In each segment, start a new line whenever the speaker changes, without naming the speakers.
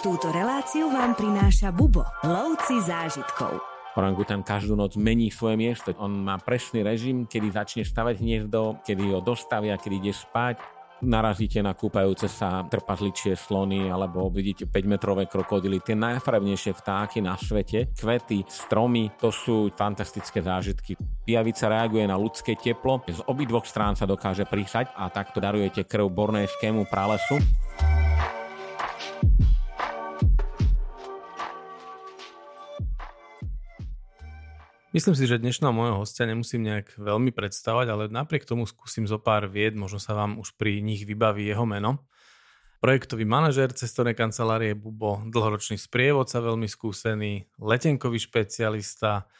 Túto reláciu vám prináša Bubo, lovci zážitkov.
Orangutan každú noc mení svoje miesto. On má presný režim, kedy začne stavať hniezdo, kedy ho dostavia, kedy ide spať. Narazíte na kúpajúce sa trpazličie slony alebo vidíte 5-metrové krokodily, tie najfarebnejšie vtáky na svete, kvety, stromy, to sú fantastické zážitky. Pijavica reaguje na ľudské teplo, z obidvoch strán sa dokáže prísať a takto darujete krv bornejskému pralesu.
Myslím si, že dnešného môjho hostia nemusím nejak veľmi predstavať, ale napriek tomu skúsim zo pár vied, možno sa vám už pri nich vybaví jeho meno. Projektový manažer cestovnej kancelárie Bubo, dlhoročný sprievodca, veľmi skúsený, letenkový špecialista.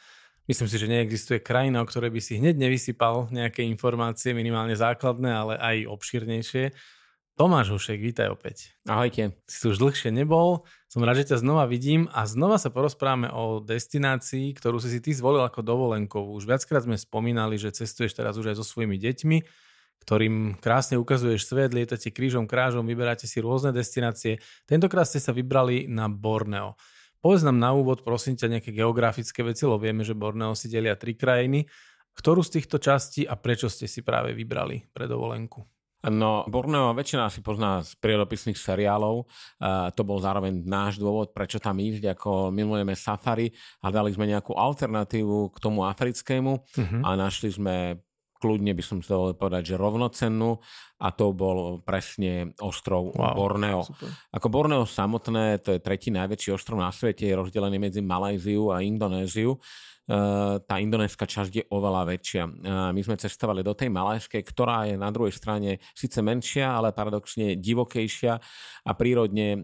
Myslím si, že neexistuje krajina, o ktorej by si hneď nevysypal nejaké informácie, minimálne základné, ale aj obšírnejšie. Tomáš Hušek, vítaj opäť.
Ahojte.
Si tu už dlhšie nebol, som rád, že ťa znova vidím a znova sa porozprávame o destinácii, ktorú si si ty zvolil ako dovolenkovú. Už viackrát sme spomínali, že cestuješ teraz už aj so svojimi deťmi, ktorým krásne ukazuješ svet, lietate krížom krážom, vyberáte si rôzne destinácie. Tentokrát ste sa vybrali na Borneo. Povedz nám na úvod, prosím ťa, nejaké geografické veci, lebo vieme, že Borneo si delia tri krajiny. Ktorú z týchto častí a prečo ste si práve vybrali pre dovolenku?
No, Borneo väčšina si pozná z prírodopisných seriálov. Uh, to bol zároveň náš dôvod, prečo tam ísť, ako milujeme safari. Hľadali sme nejakú alternatívu k tomu africkému uh-huh. a našli sme kľudne by som si dovolil povedať, že rovnocennú a to bol presne ostrov wow, Borneo. Super. Ako Borneo samotné, to je tretí najväčší ostrov na svete, je rozdelený medzi Malajziu a Indonéziu. Eh, tá indonéska časť je oveľa väčšia. Eh, my sme cestovali do tej malajskej, ktorá je na druhej strane síce menšia, ale paradoxne divokejšia a prírodne eh,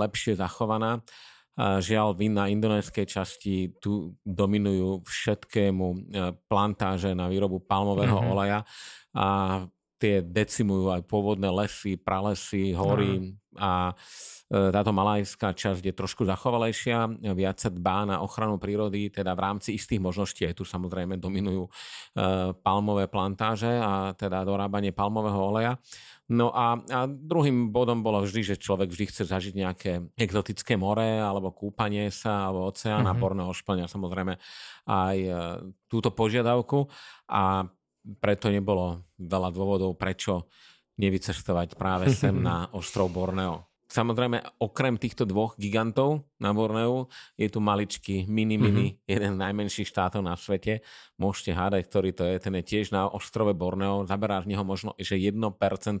lepšie zachovaná. Žiaľ, vy na indonéskej časti tu dominujú všetkému plantáže na výrobu palmového mm-hmm. oleja a tie decimujú aj pôvodné lesy, pralesy, hory mm. a E, táto malajská časť je trošku zachovalejšia, viac sa dbá na ochranu prírody, teda v rámci istých možností. Aj tu samozrejme dominujú e, palmové plantáže a teda dorábanie palmového oleja. No a, a druhým bodom bolo vždy, že človek vždy chce zažiť nejaké exotické more alebo kúpanie sa alebo oceán mm-hmm. a Borneo splňa samozrejme aj e, túto požiadavku a preto nebolo veľa dôvodov, prečo nevycestovať práve sem na ostrov Borneo. Samozrejme, okrem týchto dvoch gigantov na Borneu je tu maličký, mini, mini, mm-hmm. jeden z najmenších štátov na svete. Môžete hádať, ktorý to je. Ten je tiež na ostrove Borneo. Zaberá z neho možno, že 1%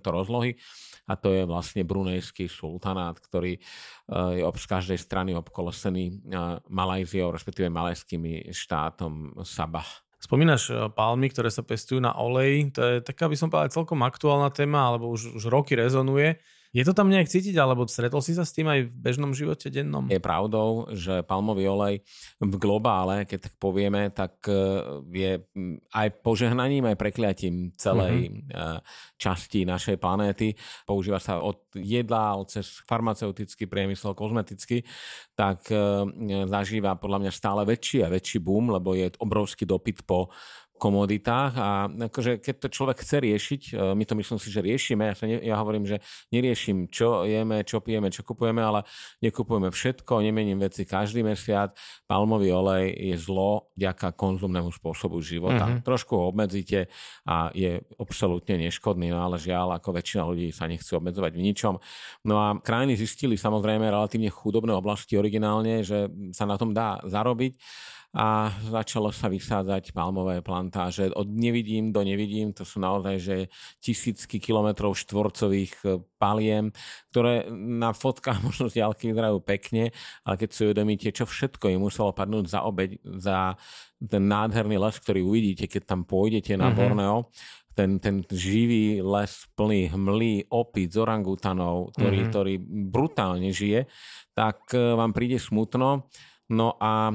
rozlohy a to je vlastne brunejský sultanát, ktorý eh, je z každej strany obkolesený eh, Malajziou, respektíve malajskými štátom Sabah.
Spomínaš eh, palmy, ktoré sa pestujú na olej. To je taká, by som povedal, celkom aktuálna téma, alebo už, už roky rezonuje. Je to tam nejak cítiť, alebo stretol si sa s tým aj v bežnom živote dennom?
Je pravdou, že palmový olej v globále, keď tak povieme, tak e, je aj požehnaním, aj prekliatím celej mm-hmm. časti našej planéty. Používa sa od jedla, cez farmaceutický priemysel, kozmetický, tak e, zažíva podľa mňa stále väčší a väčší boom, lebo je obrovský dopyt po komoditách a akože keď to človek chce riešiť, e, my to myslím si, že riešime, ja, sa ne, ja hovorím, že neriešim, čo jeme, čo pijeme, čo kupujeme, ale nekupujeme všetko, nemením veci každý mesiac. Palmový olej je zlo vďaka konzumnému spôsobu života. Mm-hmm. Trošku ho obmedzíte a je absolútne neškodný, no ale žiaľ, ako väčšina ľudí sa nechce obmedzovať v ničom. No a krajiny zistili samozrejme relatívne chudobné oblasti originálne, že sa na tom dá zarobiť a začalo sa vysádzať palmové plantáže. Od nevidím do nevidím, to sú naozaj že tisícky kilometrov štvorcových e, paliem, ktoré na fotkách možno z ďalky vyzerajú pekne, ale keď si uvedomíte, čo všetko im muselo padnúť za obeď, za ten nádherný les, ktorý uvidíte, keď tam pôjdete na mm-hmm. Borneo, ten, ten živý les plný hmlí, opíc, orangutanov, ktorý, mm-hmm. ktorý brutálne žije, tak e, vám príde smutno No a e,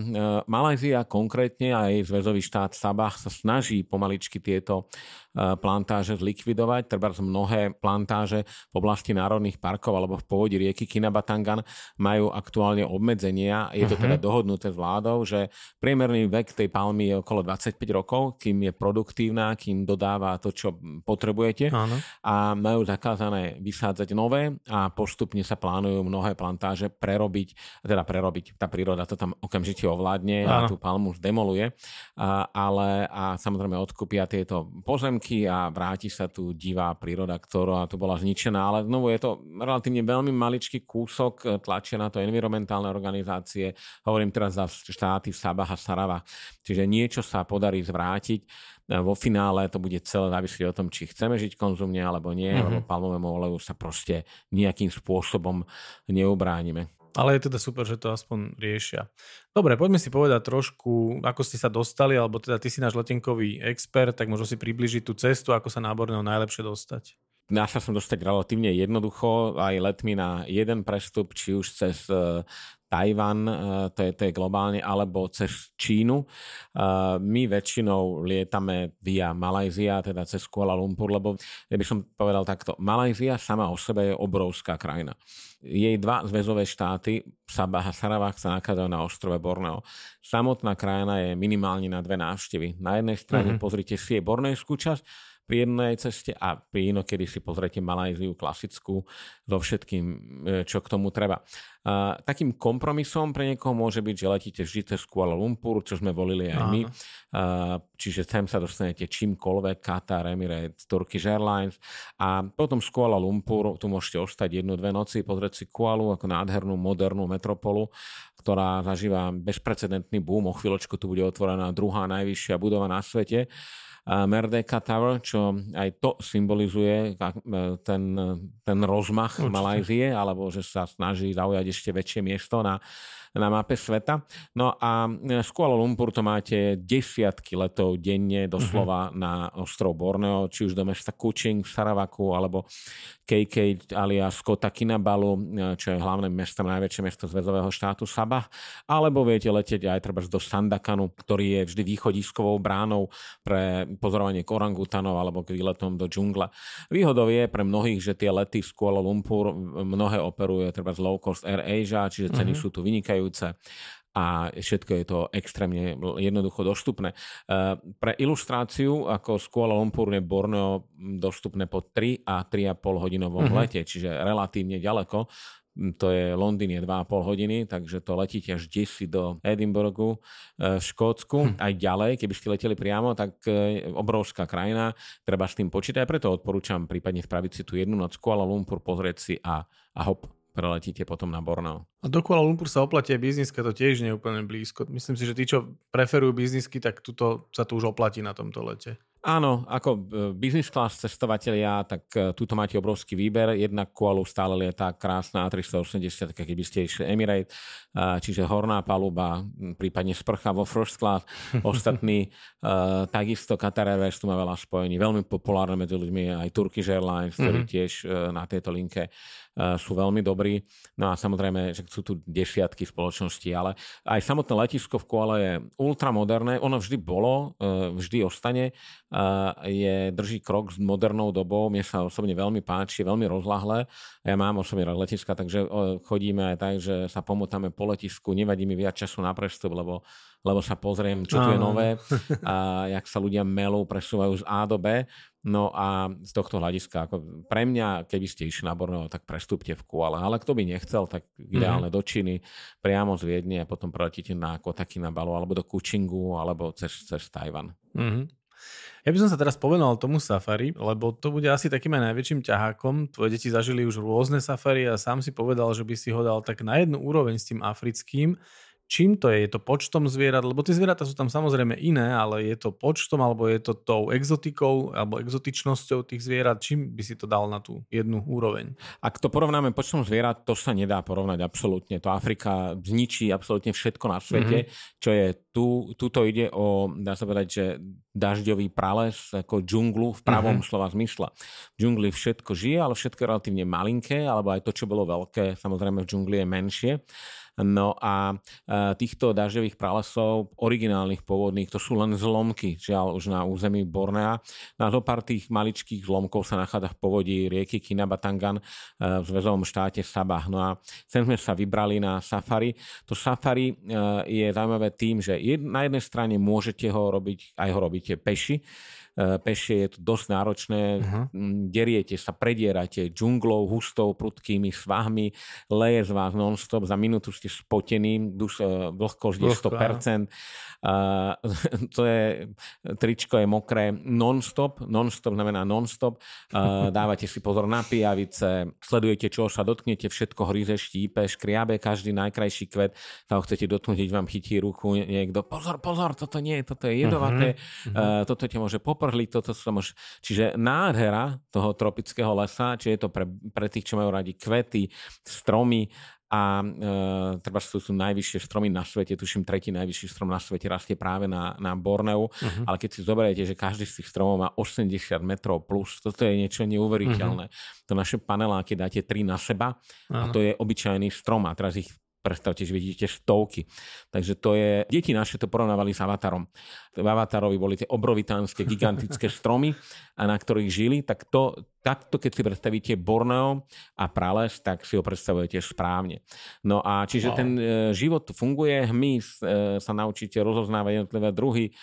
Malajzia konkrétne aj zväzový štát Sabah sa snaží pomaličky tieto plantáže zlikvidovať. Treba mnohé plantáže v oblasti národných parkov alebo v povodí rieky Kinabatangan majú aktuálne obmedzenia. Je to uh-huh. teda dohodnuté s vládou, že priemerný vek tej palmy je okolo 25 rokov, kým je produktívna, kým dodáva to, čo potrebujete. Áno. A majú zakázané vysádzať nové a postupne sa plánujú mnohé plantáže prerobiť, teda prerobiť, tá príroda to tam okamžite ovládne Áno. a tú palmu zdemoluje, a, ale a samozrejme odkúpia tieto pozemky a vráti sa tu divá príroda, ktorá tu bola zničená, ale znovu je to relatívne veľmi maličký kúsok, tlačia na to environmentálne organizácie, hovorím teraz za štáty Sabah a Sarava, čiže niečo sa podarí zvrátiť vo finále to bude celé závisieť o tom, či chceme žiť konzumne alebo nie, mm-hmm. lebo palmovému oleju sa proste nejakým spôsobom neubránime.
Ale je teda super, že to aspoň riešia. Dobre, poďme si povedať trošku, ako ste sa dostali, alebo teda ty si náš letenkový expert, tak možno si približiť tú cestu, ako sa náborného najlepšie dostať.
Dá sa som dostať relatívne jednoducho aj letmi na jeden prestup, či už cez e, Tajvan, eh, to je, to je globálne, alebo cez Čínu. Eh, my väčšinou lietame via Malajzia, teda cez Kuala Lumpur, lebo ja by som povedal takto, Malajzia sama o sebe je obrovská krajina. Jej dva zväzové štáty, Sabah a Sarawak, sa nachádzajú na ostrove Borneo. Samotná krajina je minimálne na dve návštevy. Na jednej strane mm-hmm. pozrite si jej bornejskú časť, pri jednej ceste a pri inokedy si pozrite Malajziu klasickú so všetkým, e, čo k tomu treba. A takým kompromisom pre niekoho môže byť, že letíte vždy cez Kuala Lumpur, čo sme volili aj my. A, čiže sem sa dostanete čímkoľvek, Qatar, Emirates, Turkish Airlines a potom z Kuala Lumpur tu môžete ostať jednu, dve noci, pozrieť si Kualu ako nádhernú, modernú metropolu, ktorá zažíva bezprecedentný boom. O chvíľočku tu bude otvorená druhá najvyššia budova na svete Merdeka Tower, čo aj to symbolizuje e, ten, ten rozmach Určite. Malajzie, alebo že sa snaží zaujať ešte väčšie miesto na, na mape sveta. No a z Kuala Lumpur to máte desiatky letov denne doslova uh-huh. na ostrov Borneo, či už do mesta Kuching v Saravaku, alebo KK alias Kota Kinabalu, čo je hlavným mestom, najväčšie mesto zväzového štátu Sabah, alebo viete letieť aj treba do Sandakanu, ktorý je vždy východiskovou bránou pre pozorovanie orangutanov alebo k výletom do džungla. Výhodou je pre mnohých, že tie lety z Kuala Lumpur mnohé operuje treba z low cost Air Asia, čiže ceny uh-huh. sú tu vynikajúce a všetko je to extrémne jednoducho dostupné. Eh, pre ilustráciu, ako z Kuala Lumpur je Borneo dostupné po 3 a 3,5 hodinovom uh-huh. lete, čiže relatívne ďaleko. Hm, to je Londýn je 2,5 hodiny, takže to letíte až 10 do Edinburghu eh, v Škótsku. Hm. Aj ďalej, keby ste leteli priamo, tak eh, obrovská krajina, treba s tým počítať. Preto odporúčam prípadne spraviť si tu jednu noc Kuala Lumpur, pozrieť si a, a hop, preletíte potom na Borneo.
A do Kuala Lumpur sa oplatí bizniska, to tiež nie je úplne blízko. Myslím si, že tí, čo preferujú biznisky, tak tuto sa tu už oplatí na tomto lete.
Áno, ako e, business class cestovatelia, tak e, túto máte obrovský výber. Jedna Kualu stále lieta krásna A380, tak keby ste išli Emirate, čiže horná paluba, prípadne sprcha vo first class. Ostatní, e, takisto Qatar Airways tu má veľa spojení. Veľmi populárne medzi ľuďmi aj Turkish Airlines, ktorí mm-hmm. tiež na tejto linke sú veľmi dobrí. No a samozrejme, že sú tu desiatky spoločností, ale aj samotné letisko v Kuala je ultramoderné. Ono vždy bolo, vždy ostane je, drží krok s modernou dobou. Mne sa osobne veľmi páči, veľmi rozlahlé. Ja mám osobne rád letiska, takže chodíme aj tak, že sa pomotáme po letisku. Nevadí mi viac času na prestup, lebo, lebo sa pozriem, čo tu je nové a jak sa ľudia melú, presúvajú z A do B. No a z tohto hľadiska, ako pre mňa, keby ste išli na Borneo, tak prestúpte v Kuala. Ale kto by nechcel, tak ideálne mm-hmm. do Číny, priamo z Viedne a potom preletíte na Kotaky na Balu, alebo do Kučingu, alebo cez, cez Tajvan. Mm-hmm.
Ja by som sa teraz povenoval tomu safari, lebo to bude asi takým aj najväčším ťahákom. Tvoje deti zažili už rôzne safari a sám si povedal, že by si ho dal tak na jednu úroveň s tým africkým. Čím to je? Je to počtom zvierat? Lebo tie zvieratá sú tam samozrejme iné, ale je to počtom, alebo je to tou exotikou, alebo exotičnosťou tých zvierat? Čím by si to dal na tú jednu úroveň?
Ak to porovnáme počtom zvierat, to sa nedá porovnať absolútne. To Afrika zničí absolútne všetko na svete, mm-hmm. čo je tu, tuto ide o, dá sa povedať, že dažďový prales, ako džunglu v pravom uh-huh. slova zmysle. V džungli všetko žije, ale všetko je relatívne malinké, alebo aj to, čo bolo veľké, samozrejme v džungli je menšie. No a e, týchto dažďových pralesov, originálnych pôvodných, to sú len zlomky, žiaľ už na území Bornea. Na zo pár tých maličkých zlomkov sa nachádza v povodí rieky Kinabatangan e, v zväzovom štáte Sabah. No a sem sme sa vybrali na safari. To safari e, je zaujímavé tým, že na jednej strane môžete ho robiť, aj ho robíte peši, pešie je to dosť náročné, uh-huh. deriete sa, predierate džunglou, hustou, prudkými svahmi, leje z vás non-stop, za minútu ste spotení, dus, eh, vlhkosť je 100%, uh, to je, tričko je mokré non-stop, non-stop znamená non-stop, uh, dávate si pozor na pijavice, sledujete, čo sa dotknete, všetko hryze, štípe, škriabe, každý najkrajší kvet, sa ho chcete dotknúť, vám chytí ruku niekto, pozor, pozor, toto nie, toto je jedovaté, uh-huh. uh, toto ťa môže poprať, navrhli toto sa môže... Čiže nádhera toho tropického lesa, či je to pre, pre tých, čo majú radi kvety, stromy a e, treba sú, sú najvyššie stromy na svete, tuším tretí najvyšší strom na svete rastie práve na, na Borneu, uh-huh. ale keď si zoberiete, že každý z tých stromov má 80 metrov plus, toto je niečo neuveriteľné. Uh-huh. To naše paneláky dáte tri na seba uh-huh. a to je obyčajný strom a teraz ich predstavte, že vidíte stovky. Takže to je... Deti naše to porovnávali s Avatarom. V Avatarovi boli tie obrovitánske, gigantické stromy, a na ktorých žili, tak to, takto keď si predstavíte Borneo a prales, tak si ho predstavujete správne. No a čiže wow. ten e, život funguje, hmyz e, sa naučíte rozoznávať jednotlivé druhy, e,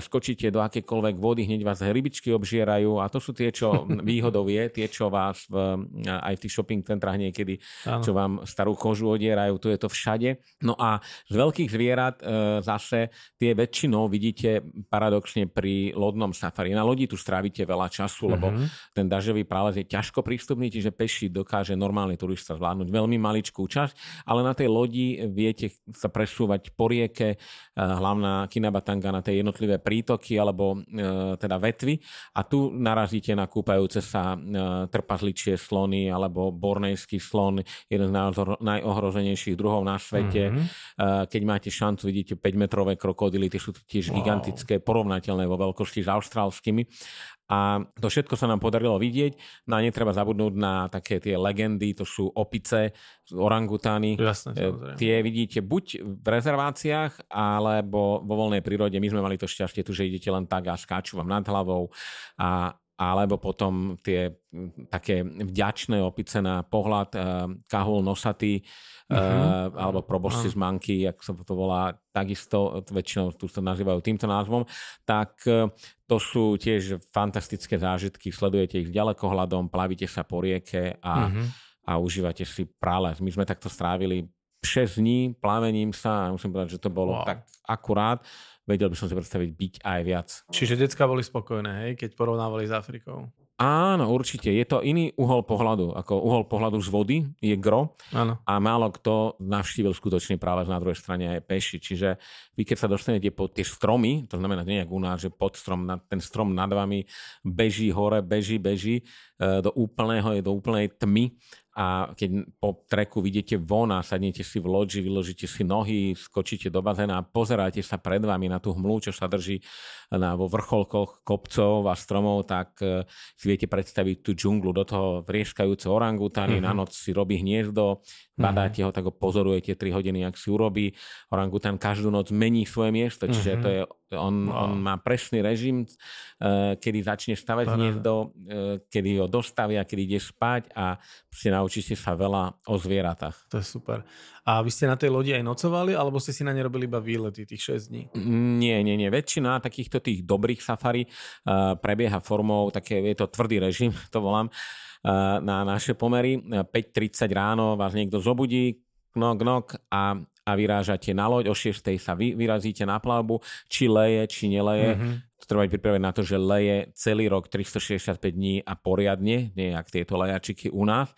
skočíte do akékoľvek vody, hneď vás rybičky obžierajú a to sú tie, čo výhodou je, tie, čo vás v, aj v tých shopping centrách niekedy, ano. čo vám starú kožu odierajú, tu je to všade. No a z veľkých zvierat zase tie väčšinou vidíte paradoxne pri lodnom safari. Na lodi tu strávite veľa času, lebo uh-huh. ten dažďový prález je ťažko prístupný, čiže peši dokáže normálny turista zvládnuť veľmi maličkú časť, ale na tej lodi viete sa presúvať po rieke, hlavná Kinabatanga na tie jednotlivé prítoky alebo e, teda vetvy a tu narazíte na kúpajúce sa e, trpazličie slony alebo bornejský slon, jeden z najohrozenejších druhov na svete. E, keď máte šancu, vidíte 5-metrové krokodily, tie sú tiež wow. gigantické, porovnateľné vo veľkosti s austrálskymi. A to všetko sa nám podarilo vidieť. No a netreba zabudnúť na také tie legendy, to sú opice, orangutány.
Jasne, e,
tie vidíte buď v rezerváciách, alebo vo voľnej prírode. My sme mali to šťastie tu, že idete len tak a skáču vám nad hlavou a alebo potom tie také vďačné opice na pohľad, uh, kahul nosatý, uh-huh. alebo proboscis uh-huh. monkey, ak sa to volá, takisto väčšinou tu sa nazývajú týmto názvom, tak uh, to sú tiež fantastické zážitky, sledujete ich ďalekohľadom, plavíte sa po rieke a, uh-huh. a užívate si prales. My sme takto strávili 6 dní plavením sa a musím povedať, že to bolo wow. tak akurát vedel by som si predstaviť byť aj viac.
Čiže decka boli spokojné, hej, keď porovnávali s Afrikou.
Áno, určite. Je to iný uhol pohľadu. Ako uhol pohľadu z vody je gro Áno. a málo kto navštívil skutočný práve na druhej strane aj peši. Čiže vy keď sa dostanete pod tie stromy, to znamená nie u nás, že pod strom, ten strom nad vami beží hore, beží, beží e, do úplného, je do úplnej tmy a keď po treku vidíte von a sadnete si v loďi, vyložíte si nohy, skočíte do bazéna a pozeráte sa pred vami na tú hmlu, čo sa drží na, vo vrcholkoch kopcov a stromov, tak uh, si viete predstaviť tú džunglu, do toho vrieskajúce orangutány, uh-huh. na noc si robí hniezdo, badáte uh-huh. ho, tak ho pozorujete 3 hodiny, ak si urobí. Orangután každú noc mení svoje miesto, čiže to je on, wow. on má presný režim, uh, kedy začne stavať hniezdo, uh, kedy ho dostavia, kedy ide spať a si naučíte sa veľa o zvieratách.
To je super. A vy ste na tej lodi aj nocovali, alebo ste si na ne robili iba výlety tých 6 dní?
Nie, nie, nie. Väčšina takýchto tých dobrých safari uh, prebieha formou, také je to tvrdý režim, to volám, na naše pomery. 5.30 ráno vás niekto zobudí, knok, knok a a vyrážate na loď, o 6. sa vy, vyrazíte na plavbu, či leje, či neleje. Mm-hmm. Treba byť pripravené na to, že leje celý rok 365 dní a poriadne, nie jak tieto lejačiky u nás.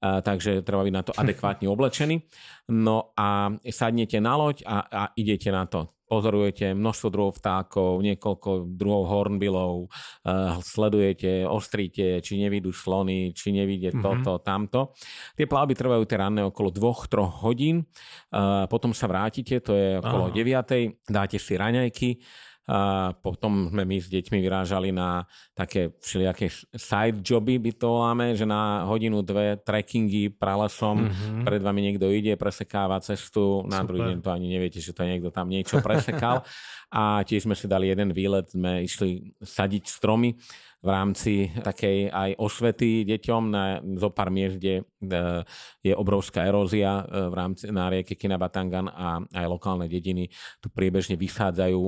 A, takže treba byť na to adekvátne oblečený. No a sadnete na loď a, a idete na to pozorujete množstvo druhov vtákov, niekoľko druhov hornbilov, uh, sledujete, ostríte, či nevidú slony, či nevidie mm-hmm. toto, tamto. Tie plavby trvajú tie ranné okolo 2-3 hodín, uh, potom sa vrátite, to je okolo Aha. 9, dáte si raňajky, A potom sme my s deťmi vyrážali na také všelijaké side joby, by to voláme, že na hodinu, dve trekkingy pralesom, mm-hmm. pred vami niekto ide, presekáva cestu, na Super. druhý deň to ani neviete, že to niekto tam niečo presekal. a tiež sme si dali jeden výlet, sme išli sadiť stromy v rámci takej aj osvety deťom na zo pár miest, kde e, je obrovská erózia e, v rámci na rieke Kinabatangan a aj lokálne dediny tu priebežne vysádzajú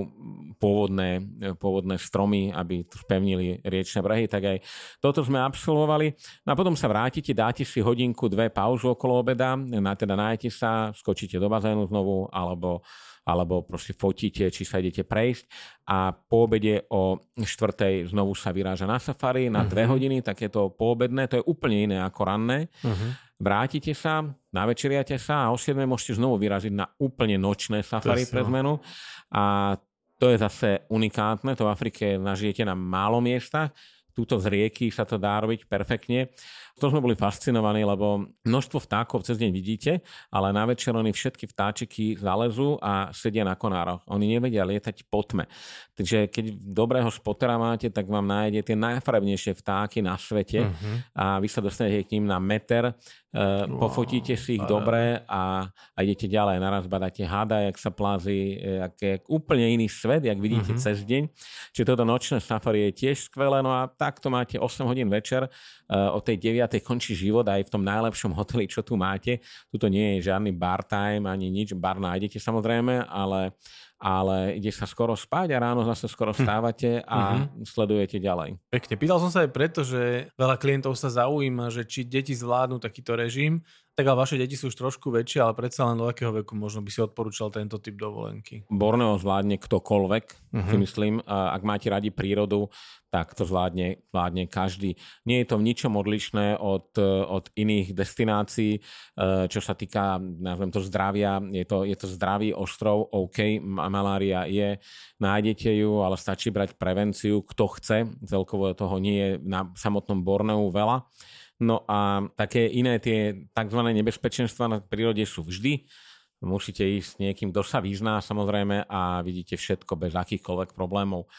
pôvodné, e, pôvodné stromy, aby tu spevnili riečne brehy, tak aj toto sme absolvovali. No a potom sa vrátite, dáte si hodinku, dve pauzu okolo obeda, na teda nájete sa, skočíte do bazénu znovu, alebo alebo proste fotíte, či sa idete prejsť a po obede o štvrtej znovu sa vyráža na safari na uh-huh. dve hodiny, tak je to poobedné, to je úplne iné ako ranné. Uh-huh. Vrátite sa, navečeriate sa a o 7 môžete znovu vyraziť na úplne nočné safari pre zmenu a to je zase unikátne, to v Afrike nažijete na málo miestach, túto z rieky sa to dá robiť perfektne. To sme boli fascinovaní, lebo množstvo vtákov cez deň vidíte, ale na večer oni všetky vtáčiky zalezú a sedia na konároch. Oni nevedia lietať po tme. Takže keď dobrého spotera máte, tak vám nájde tie najfarebnejšie vtáky na svete uh-huh. a vy sa dostanete k ním na meter, wow. pofotíte si ich dobre a, a idete ďalej. Naraz badáte hada, jak sa plází, jak, jak úplne iný svet, jak vidíte uh-huh. cez deň. Čiže toto nočné safari je tiež skvelé. No a takto máte 8 hodín večer, uh, o tej 9 končí život aj v tom najlepšom hoteli, čo tu máte. Tuto nie je žiadny bar time ani nič. Bar nájdete samozrejme, ale, ale ide sa skoro spať a ráno zase skoro hm. vstávate a uh-huh. sledujete ďalej.
Pekne. Pýtal som sa aj preto, že veľa klientov sa zaujíma, že či deti zvládnu takýto režim, tak ale vaše deti sú už trošku väčšie, ale predsa len do akého veku možno by si odporúčal tento typ dovolenky?
Borneo zvládne ktokoľvek, uh-huh. si myslím. Ak máte radi prírodu, tak to zvládne, zvládne každý. Nie je to v ničom odlišné od, od iných destinácií, e, čo sa týka, nazvem to zdravia. Je to, je to zdravý ostrov, OK, malária je, nájdete ju, ale stačí brať prevenciu, kto chce. Celkovo toho nie je na samotnom Borneu veľa. No a také iné tie tzv. nebezpečenstva na prírode sú vždy. Musíte ísť s niekým, kto sa vyzná samozrejme a vidíte všetko bez akýchkoľvek problémov.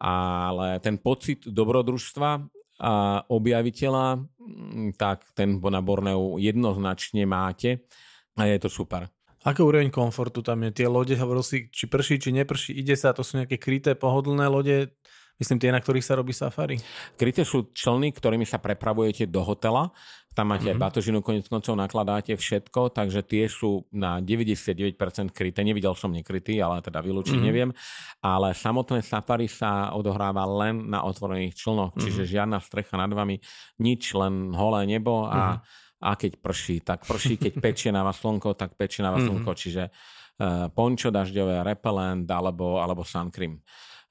Ale ten pocit dobrodružstva a objaviteľa, mm, tak ten na Borneu jednoznačne máte a je to super.
Aké úroveň komfortu tam je? Tie lode, hovoril si, či prší, či neprší, ide sa, to sú nejaké kryté, pohodlné lode, Myslím tie, na ktorých sa robí safari.
Kryté sú člny, ktorými sa prepravujete do hotela. Tam máte mm-hmm. batožinu, konec koncov nakladáte všetko, takže tie sú na 99% kryté. Nevidel som nekrytý, ale teda vylúčiť mm-hmm. neviem. Ale samotné safari sa odohráva len na otvorených člnoch, mm-hmm. čiže žiadna strecha nad vami, nič, len holé nebo a, mm-hmm. a keď prší, tak prší, keď pečie na vás slnko, tak pečie na vás mm-hmm. slnko, čiže uh, pončo dažďové, repelent alebo, alebo sun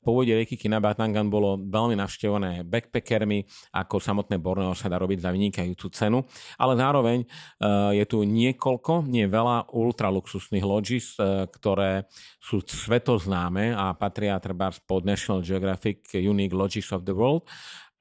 pôvode rieky Kinabatangan bolo veľmi navštevené backpackermi, ako samotné Borneo sa dá robiť za vynikajúcu cenu, ale zároveň uh, je tu niekoľko, nie veľa ultraluxusných lodges, uh, ktoré sú svetoznáme a patria treba pod National Geographic Unique Lodges of the World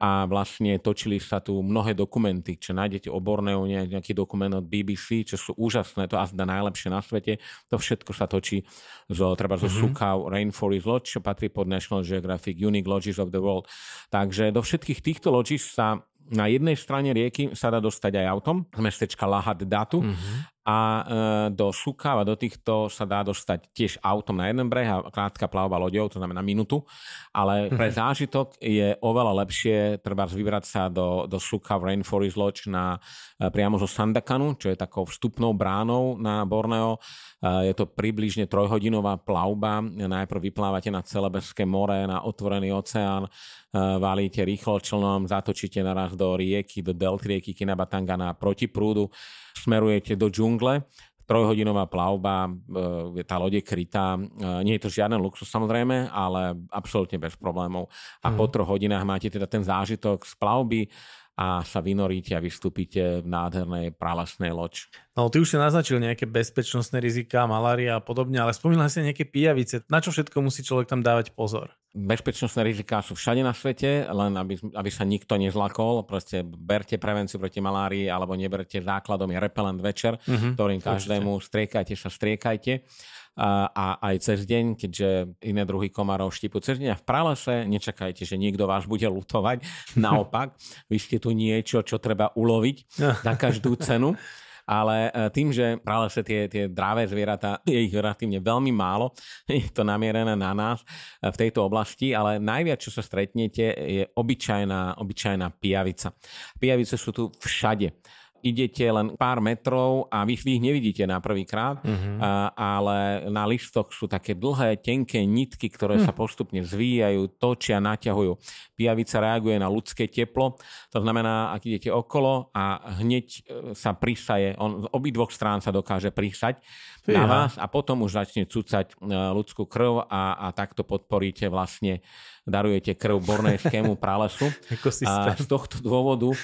a vlastne točili sa tu mnohé dokumenty, čo nájdete o Borneu, nejaký dokument od BBC, čo sú úžasné, to azda najlepšie na svete. To všetko sa točí zo, treba zo mm-hmm. Sukau Rainforest Lodge, čo patrí pod National Geographic Unique Lodges of the World. Takže do všetkých týchto lodges sa na jednej strane rieky sa dá dostať aj autom z mestečka Lahad Datu mm-hmm a e, do Suka a do týchto sa dá dostať tiež autom na jeden breh a krátka plavba loďou, to znamená minútu, ale pre mhm. zážitok je oveľa lepšie treba vybrať sa do, do Suka v Rainforest Lodge na, e, priamo zo Sandakanu, čo je takou vstupnou bránou na Borneo. E, je to približne trojhodinová plavba, najprv vyplávate na Celebeské more, na otvorený oceán, valíte rýchlo člnom, zatočíte naraz do rieky, do delty rieky Kinabatanga na protiprúdu, smerujete do džungle, trojhodinová plavba, e, tá lode krytá. E, nie je to žiaden luxus samozrejme, ale absolútne bez problémov. A mm. po troch hodinách máte teda ten zážitok z plavby a sa vynoríte a vystúpite v nádhernej pralesnej loď.
No, ty už si naznačil nejaké bezpečnostné rizika, malária a podobne, ale spomínal si nejaké pijavice. Na čo všetko musí človek tam dávať pozor?
Bezpečnostné riziká sú všade na svete, len aby, aby sa nikto nezlakol. Proste berte prevenciu proti malárii alebo neberte základom je repelent večer, uh-huh, ktorým každému striekajte sa, striekajte a, a aj cez deň, keďže iné druhy komárov štípu cez deň a v pralese nečakajte, že niekto vás bude lutovať. Naopak, vy ste tu niečo, čo treba uloviť za každú cenu ale e, tým, že pralese tie, tie dráve zvieratá, je ich relatívne veľmi málo, je to namierené na nás e, v tejto oblasti, ale najviac, čo sa stretnete, je obyčajná, obyčajná pijavica. Pijavice sú tu všade idete len pár metrov a vy, vy ich nevidíte na prvýkrát, uh-huh. ale na listoch sú také dlhé, tenké nitky, ktoré uh-huh. sa postupne zvíjajú, točia, naťahujú. Pijavica reaguje na ľudské teplo, to znamená, ak idete okolo a hneď e, sa prisaje, on z obidvoch strán sa dokáže prisať na vás a potom už začne cucať e, ľudskú krv a, a takto podporíte vlastne darujete krv bornejskému pralesu. a z tohto dôvodu e,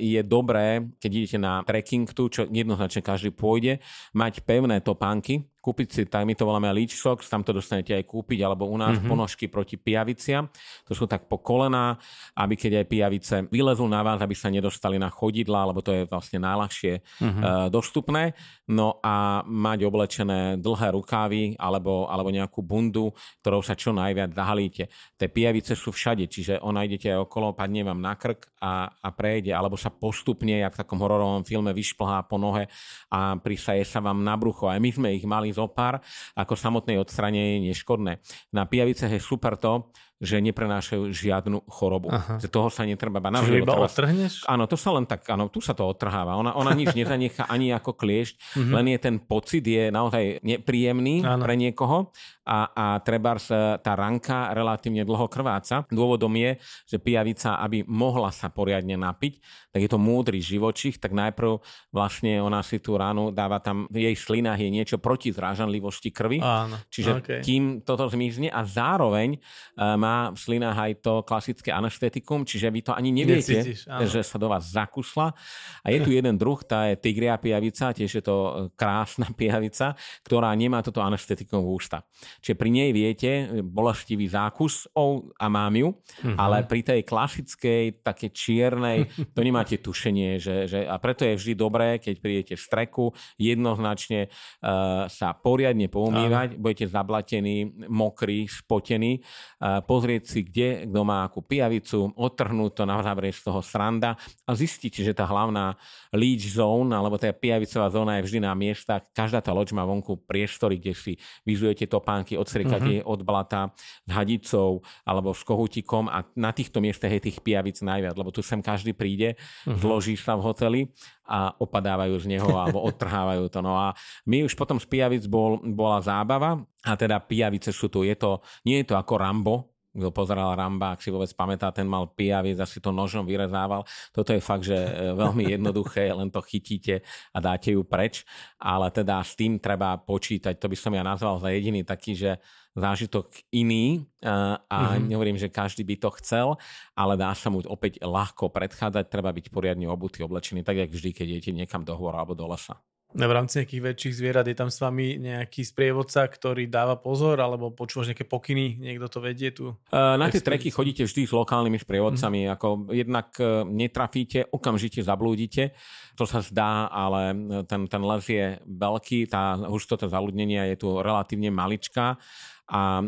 je dobré, keď idete na trekking tu, čo jednoznačne každý pôjde, mať pevné topánky, kúpiť si, tak my to voláme leech socks, tam to dostanete aj kúpiť, alebo u nás mm-hmm. ponožky proti pijaviciam. To sú tak po kolená, aby keď aj pijavice vylezú na vás, aby sa nedostali na chodidla, lebo to je vlastne najľahšie mm-hmm. uh, dostupné. No a mať oblečené dlhé rukávy alebo, alebo nejakú bundu, ktorou sa čo najviac zahalíte. Tie pijavice sú všade, čiže ona idete aj okolo, padne vám na krk a, a prejde, alebo sa postupne, jak v takom hororovom filme, vyšplhá po nohe a prisaje sa vám na brucho. Aj my sme ich mali zopár, ako samotnej odstranenie neškodné. Na pijavicách je super to, že neprenášajú žiadnu chorobu. Aha. Z toho sa netreba bať.
Čiže iba odtrhneš?
Áno, to sa len tak, áno, tu sa to odtrháva. Ona, ona nič nezanechá ani ako kliešť, mm-hmm. len je ten pocit je naozaj nepríjemný áno. pre niekoho a, a treba tá ranka relatívne dlho krváca. Dôvodom je, že pijavica, aby mohla sa poriadne napiť, tak je to múdry živočich, tak najprv vlastne ona si tú ránu dáva tam, v jej slinách je niečo proti zrážanlivosti krvi. Áno. Čiže okay. kým toto zmizne a zároveň uh, má v slinách aj to klasické anestetikum, čiže vy to ani neviete, Necítiš, že sa do vás zakusla. A je tu jeden druh, tá je tigria pijavica, tiež je to e, krásna pijavica, ktorá nemá toto anestetikum v ústa. Čiže pri nej viete, bolestivý zákus oh, a mám ju, mm-hmm. ale pri tej klasickej, také čiernej, to nemáte tušenie, že, že, a preto je vždy dobré, keď prídete v streku, jednoznačne uh, sa poriadne poumývať, budete zablatení, mokrí, spotení, uh, pozrieť si, kde kto má akú pijavicu, odtrhnúť to na záver z toho sranda a zistiť, že tá hlavná leach zone, alebo tá pijavicová zóna je vždy na miestach. Každá tá loď má vonku priestory, kde si vyzujete topánky, odstriekate uh-huh. od blata s hadicou alebo s kohutikom a na týchto miestach je tých pijavic najviac, lebo tu sem každý príde, uh-huh. zloží sa v hoteli a opadávajú z neho alebo odtrhávajú to. No a my už potom z pijavic bol, bola zábava a teda pijavice sú tu. Je to, nie je to ako Rambo, kto pozeral Ramba, ak si vôbec pamätá, ten mal pijaviec a si to nožom vyrezával. Toto je fakt, že e, veľmi jednoduché, len to chytíte a dáte ju preč, ale teda s tým treba počítať. To by som ja nazval za jediný taký, že zážitok iný e, a mm-hmm. nehovorím, že každý by to chcel, ale dá sa mu opäť ľahko predchádzať, treba byť poriadne obutý, oblečený, tak jak vždy, keď idete niekam do hôr alebo do lesa
v rámci nejakých väčších zvierat je tam s vami nejaký sprievodca, ktorý dáva pozor, alebo počúvaš nejaké pokyny, niekto to vedie tu?
Na tie treky chodíte vždy s lokálnymi sprievodcami, mm. ako jednak e, netrafíte, okamžite zablúdite, to sa zdá, ale ten, ten les je veľký, tá hustota zaludnenia je tu relatívne maličká a e,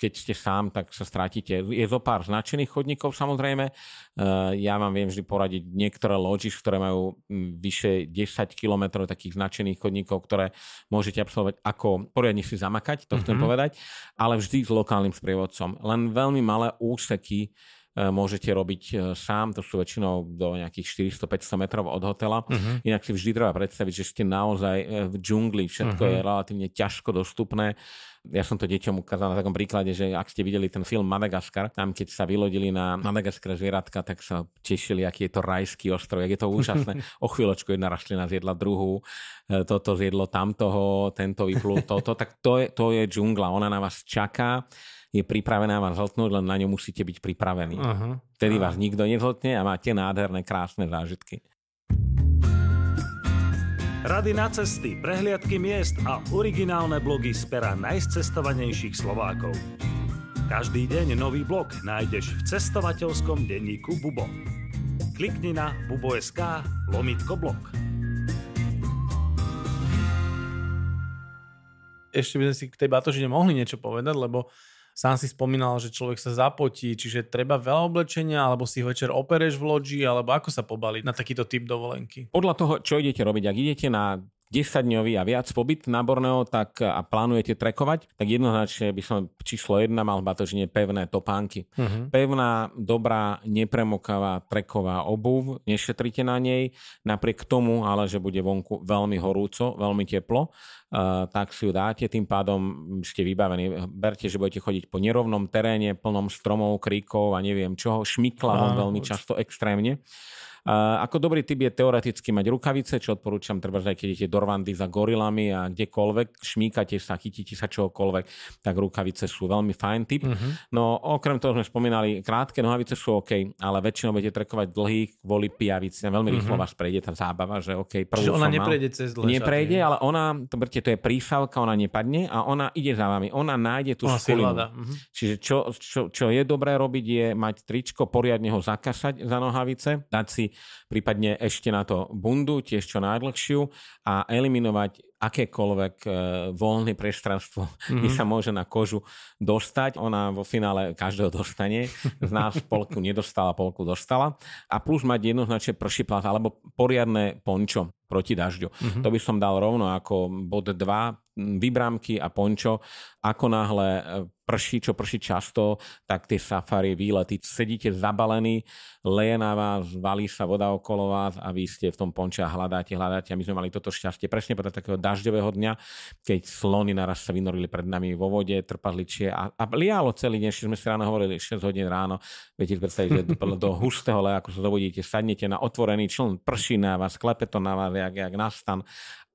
keď ste sám, tak sa stratíte. Je zo pár značených chodníkov samozrejme. E, ja vám viem vždy poradiť niektoré loďiš, ktoré majú vyše 10 km takých značených chodníkov, ktoré môžete absolvovať ako poriadne si zamakať, to chcem mm-hmm. povedať, ale vždy s lokálnym sprievodcom. Len veľmi malé úseky môžete robiť e, sám, to sú väčšinou do nejakých 400-500 metrov od hotela. Uh-huh. Inak si vždy treba predstaviť, že ste naozaj e, v džungli, všetko uh-huh. je relatívne ťažko dostupné. Ja som to deťom ukázal na takom príklade, že ak ste videli ten film Madagaskar, tam keď sa vylodili na Madagaskar zvieratka, tak sa tešili, aký je to rajský ostrov, jak je to úžasné. O chvíľočku jedna rastlina zjedla druhú, toto zjedlo tamtoho, tento vyplul toto, tak to je, to je džungla, ona na vás čaká je pripravená vás zhltnúť, len na ňu musíte byť pripravení. Uh-huh. Vtedy vás nikto nezhltne a máte nádherné, krásne zážitky.
Rady na cesty, prehliadky miest a originálne blogy z pera najcestovanejších Slovákov. Každý deň nový blog nájdeš v cestovateľskom denníku Bubo. Klikni na bubo.sk lomitko blog.
Ešte by sme si k tej batožine mohli niečo povedať, lebo sám si spomínal, že človek sa zapotí, čiže treba veľa oblečenia, alebo si večer opereš v loďi, alebo ako sa pobaliť na takýto typ dovolenky?
Podľa toho, čo idete robiť. Ak idete na 10-dňový a viac pobyt na Borneo tak, a plánujete trekovať, tak jednoznačne by som číslo 1 mal batožine pevné topánky. Uh-huh. Pevná, dobrá, nepremokavá treková obuv, nešetrite na nej, napriek tomu ale, že bude vonku veľmi horúco, veľmi teplo, tak si ju dáte, tým pádom ste vybavení. Berte, že budete chodiť po nerovnom teréne, plnom stromov, kríkov a neviem čoho, šmikla veľmi často extrémne. Ako dobrý typ je teoreticky mať rukavice, čo odporúčam, treba, aj keď idete do Rwandy za gorilami a kdekoľvek, šmíkate sa, chytíte sa čokoľvek, tak rukavice sú veľmi fajn typ. Uh-huh. No okrem toho sme spomínali, krátke nohavice sú OK, ale väčšinou budete trekovať dlhých kvôli pijavici. Veľmi rýchlo uh-huh. vás prejde tá zábava, že OK,
prvú Čiže ona neprejde cez
dlhé Neprejde, ale ona, to berte, to je prísavka, ona nepadne a ona ide za vami. Ona nájde tú skulinu. Uh-huh. Čiže čo, čo, čo je dobré robiť, je mať tričko, poriadne ho zakasať za nohavice, dať si prípadne ešte na to bundu, tiež čo najdlhšiu a eliminovať akékoľvek e, voľné priestranstvo, mm-hmm. kde sa môže na kožu dostať. Ona vo finále každého dostane. Z nás polku nedostala, polku dostala. A plus mať jednoznačne pršiplat alebo poriadne pončo proti dažďu. Mm-hmm. To by som dal rovno ako bod 2, vybrámky a pončo. Ako náhle e, prší, čo prší často, tak tie safari, výlety, sedíte zabalení, leje na vás, valí sa voda okolo vás a vy ste v tom ponče a hľadáte, hľadáte. A my sme mali toto šťastie presne podľa takého dažďového dňa, keď slony naraz sa vynorili pred nami vo vode, trpadličie a, a lialo celý deň, sme si ráno hovorili 6 hodín ráno, viete predstaviť, že do, do hustého leja, ako sa zobudíte, sadnete na otvorený čln, prší na vás, klepe to na vás, jak, jak nastan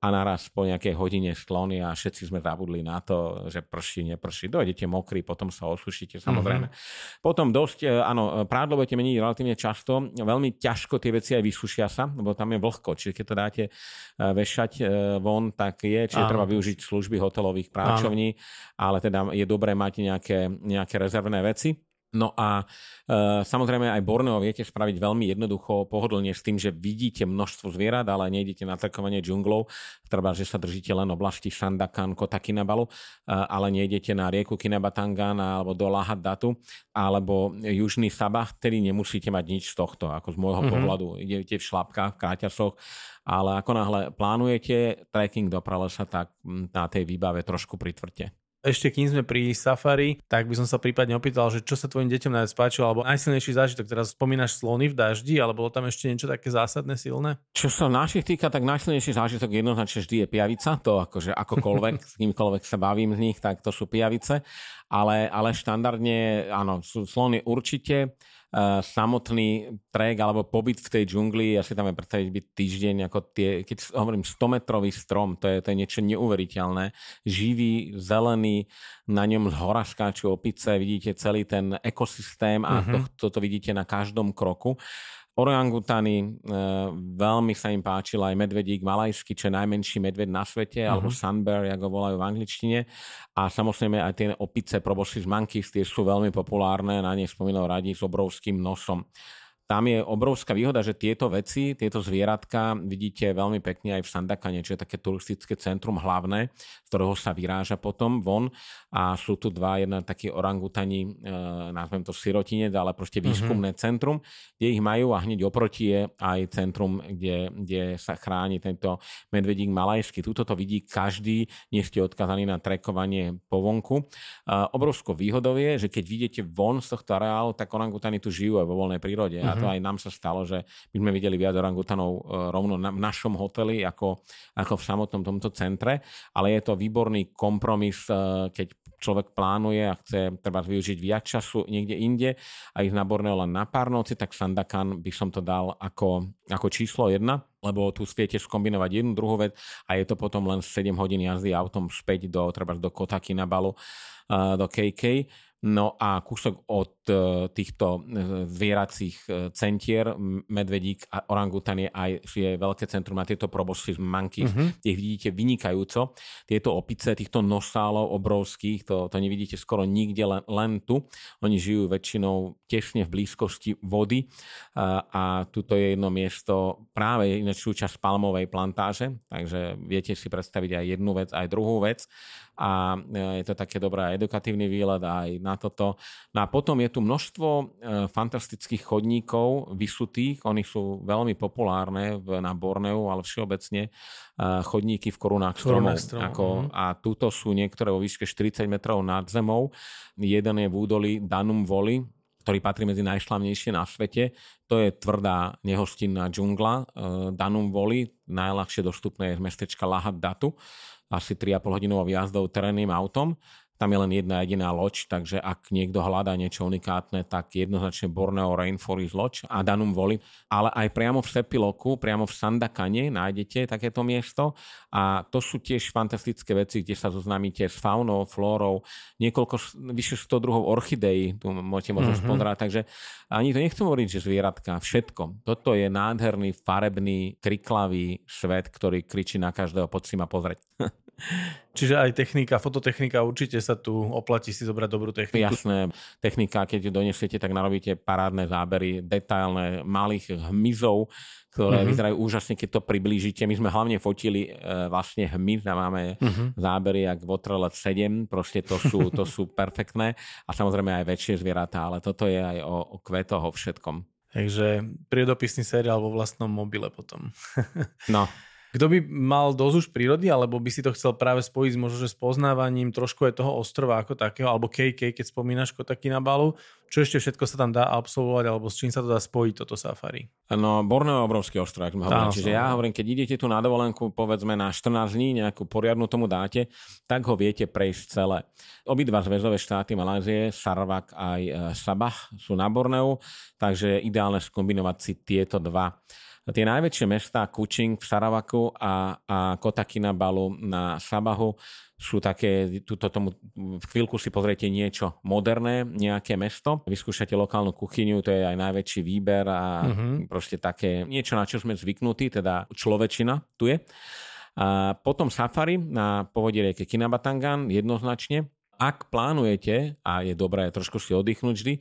a naraz po nejakej hodine sklony a všetci sme zabudli na to, že prší, neprší. Dojdete mokrý, potom sa osušíte samozrejme. Mm-hmm. Potom dosť, e, áno, prádlo budete meniť relatívne často, veľmi ťažko tie veci aj vysušia sa, lebo tam je vlhko, čiže keď to dáte e, vešať e, von, tak je, čiže áno. treba využiť služby hotelových práčovní, áno. ale teda je dobré mať nejaké, nejaké rezervné veci. No a e, samozrejme aj Borneo viete spraviť veľmi jednoducho, pohodlne s tým, že vidíte množstvo zvierat, ale nejdete na trekovanie džunglov, treba, že sa držíte len oblasti Sandakan, Kota Kinabalu, e, ale nejdete na rieku Kinabatangan alebo do Lahat Datu, alebo južný Sabah, ktorý nemusíte mať nič z tohto, ako z môjho mm-hmm. pohľadu. Idete v šlapkách, v kráťasoch, ale ako náhle plánujete trekking do pralesa, tak na tej výbave trošku pritvrte.
Ešte kým sme pri safari, tak by som sa prípadne opýtal, že čo sa tvojim deťom najviac páčilo, alebo najsilnejší zážitok. Teraz spomínaš slony v daždi, alebo bolo tam ešte niečo také zásadné, silné?
Čo sa našich týka, tak najsilnejší zážitok jednoznačne vždy je pijavica. To akože akokoľvek, s kýmkoľvek sa bavím z nich, tak to sú pijavice. Ale, ale štandardne, áno, sú slony určite samotný trek alebo pobyt v tej džungli, ja si tam aj predstaviť byť týždeň, ako tie, keď hovorím 100-metrový strom, to je, to je niečo neuveriteľné. Živý, zelený, na ňom z hora skáču opice, vidíte celý ten ekosystém a uh-huh. to, toto vidíte na každom kroku. Orangutany, e, veľmi sa im páčil aj medvedík malajský, čo je najmenší medved na svete, uh-huh. alebo sunbear, ako volajú v angličtine. A samozrejme aj tie opice proboscis monkeys, tie sú veľmi populárne, na ne spomínal radi s obrovským nosom tam je obrovská výhoda, že tieto veci, tieto zvieratka vidíte veľmi pekne aj v Sandakane, čo je také turistické centrum hlavné, z ktorého sa vyráža potom von a sú tu dva, jedna taký orangutani, e, nazvem to sirotinec, ale proste mhm. výskumné mm-hmm. centrum, kde ich majú a hneď oproti je aj centrum, kde, kde sa chráni tento medvedík malajský. Tuto to vidí každý, nie ste odkazaní na trekovanie po vonku. E, obrovskou výhodou je, že keď vidíte von z tohto areálu, tak orangutani tu žijú aj vo voľnej prírode. Mm-hmm. A to mhm. aj nám sa stalo, že my sme videli viac orangutanov e, rovno na, v našom hoteli ako, ako v samotnom tomto centre, ale je to výborný kompromis, e, keď človek plánuje a chce treba využiť viac času niekde inde a ísť na Borneo len na pár noci, tak Sandakan by som to dal ako, ako číslo jedna lebo tu viete skombinovať jednu druhú vec a je to potom len 7 hodín jazdy autom späť do, treba do Kotaky na balu, do KK. No a kúsok od e, týchto e, zvieracích e, centier, medvedík a orangutan je aj je veľké centrum na tieto proboscis monkeys. Uh-huh. Ich vidíte vynikajúco. Tieto opice, týchto nosálov obrovských, to, to nevidíte skoro nikde, len, len tu. Oni žijú väčšinou tesne v blízkosti vody a, a tuto je jedno miesto práve ináč súčasť palmovej plantáže, takže viete si predstaviť aj jednu vec, aj druhú vec a je to také dobré edukatívny výlet aj na toto. No a potom je tu množstvo e, fantastických chodníkov vysutých, oni sú veľmi populárne na Borneu, ale všeobecne e, chodníky v korunách stromov. Strom. Ako, mhm. a tuto sú niektoré vo výške 40 metrov nad zemou. Jeden je v údolí Danum Voli, ktorý patrí medzi najšlavnejšie na svete. To je tvrdá nehostinná džungla. Danum Voli, najľahšie dostupné je z mestečka Lahat Datu asi 3,5 hodinovou jazdou terénnym autom tam je len jedna jediná loď, takže ak niekto hľadá niečo unikátne, tak jednoznačne Borneo Rainforest Lodge a Danum Voli. Ale aj priamo v Sepiloku, priamo v Sandakane nájdete takéto miesto a to sú tiež fantastické veci, kde sa zoznámite s faunou, flórou, niekoľko, vyše 100 druhov orchideí, tu môžete možno mm-hmm. pozerať, takže ani to nechcem hovoriť, že zvieratka, všetko. Toto je nádherný, farebný, kriklavý svet, ktorý kričí na každého, poď si ma pozrieť.
Čiže aj technika, fototechnika, určite sa tu oplatí si zobrať dobrú techniku.
Jasné, technika, keď ju donesiete, tak narobíte parádne zábery, detailné, malých hmyzov, ktoré uh-huh. vyzerajú úžasne, keď to priblížite. My sme hlavne fotili e, vlastne hmyz a máme uh-huh. zábery jak Waterlet 7, proste to sú, to sú perfektné a samozrejme aj väčšie zvieratá, ale toto je aj o, o kvetoch, o všetkom.
Takže priedopisný seriál vo vlastnom mobile potom.
no.
Kto by mal dosť už prírody, alebo by si to chcel práve spojiť možno, že s poznávaním trošku aj toho ostrova ako takého, alebo KK, keď spomínaš Kotaky na balu, čo ešte všetko sa tam dá absolvovať, alebo s čím sa to dá spojiť toto safari?
No, Borneo je obrovský ostrov, ako hovorím. Čiže ja hovorím, keď idete tu na dovolenku, povedzme na 14 dní, nejakú poriadnu tomu dáte, tak ho viete prejsť celé. Obidva zväzové štáty Malázie, Sarawak aj e, Sabah sú na Borneu, takže je ideálne skombinovať si tieto dva Tie najväčšie mestá, Kuching v Saravaku a, a Kotakinabalu na Sabahu sú také, túto tomu, v chvíľku si pozriete niečo moderné, nejaké mesto, vyskúšate lokálnu kuchyňu, to je aj najväčší výber a uh-huh. proste také niečo, na čo sme zvyknutí, teda človečina tu je. A potom safari na povodí rieke Kinabatangan jednoznačne. Ak plánujete, a je dobré trošku si oddychnúť vždy,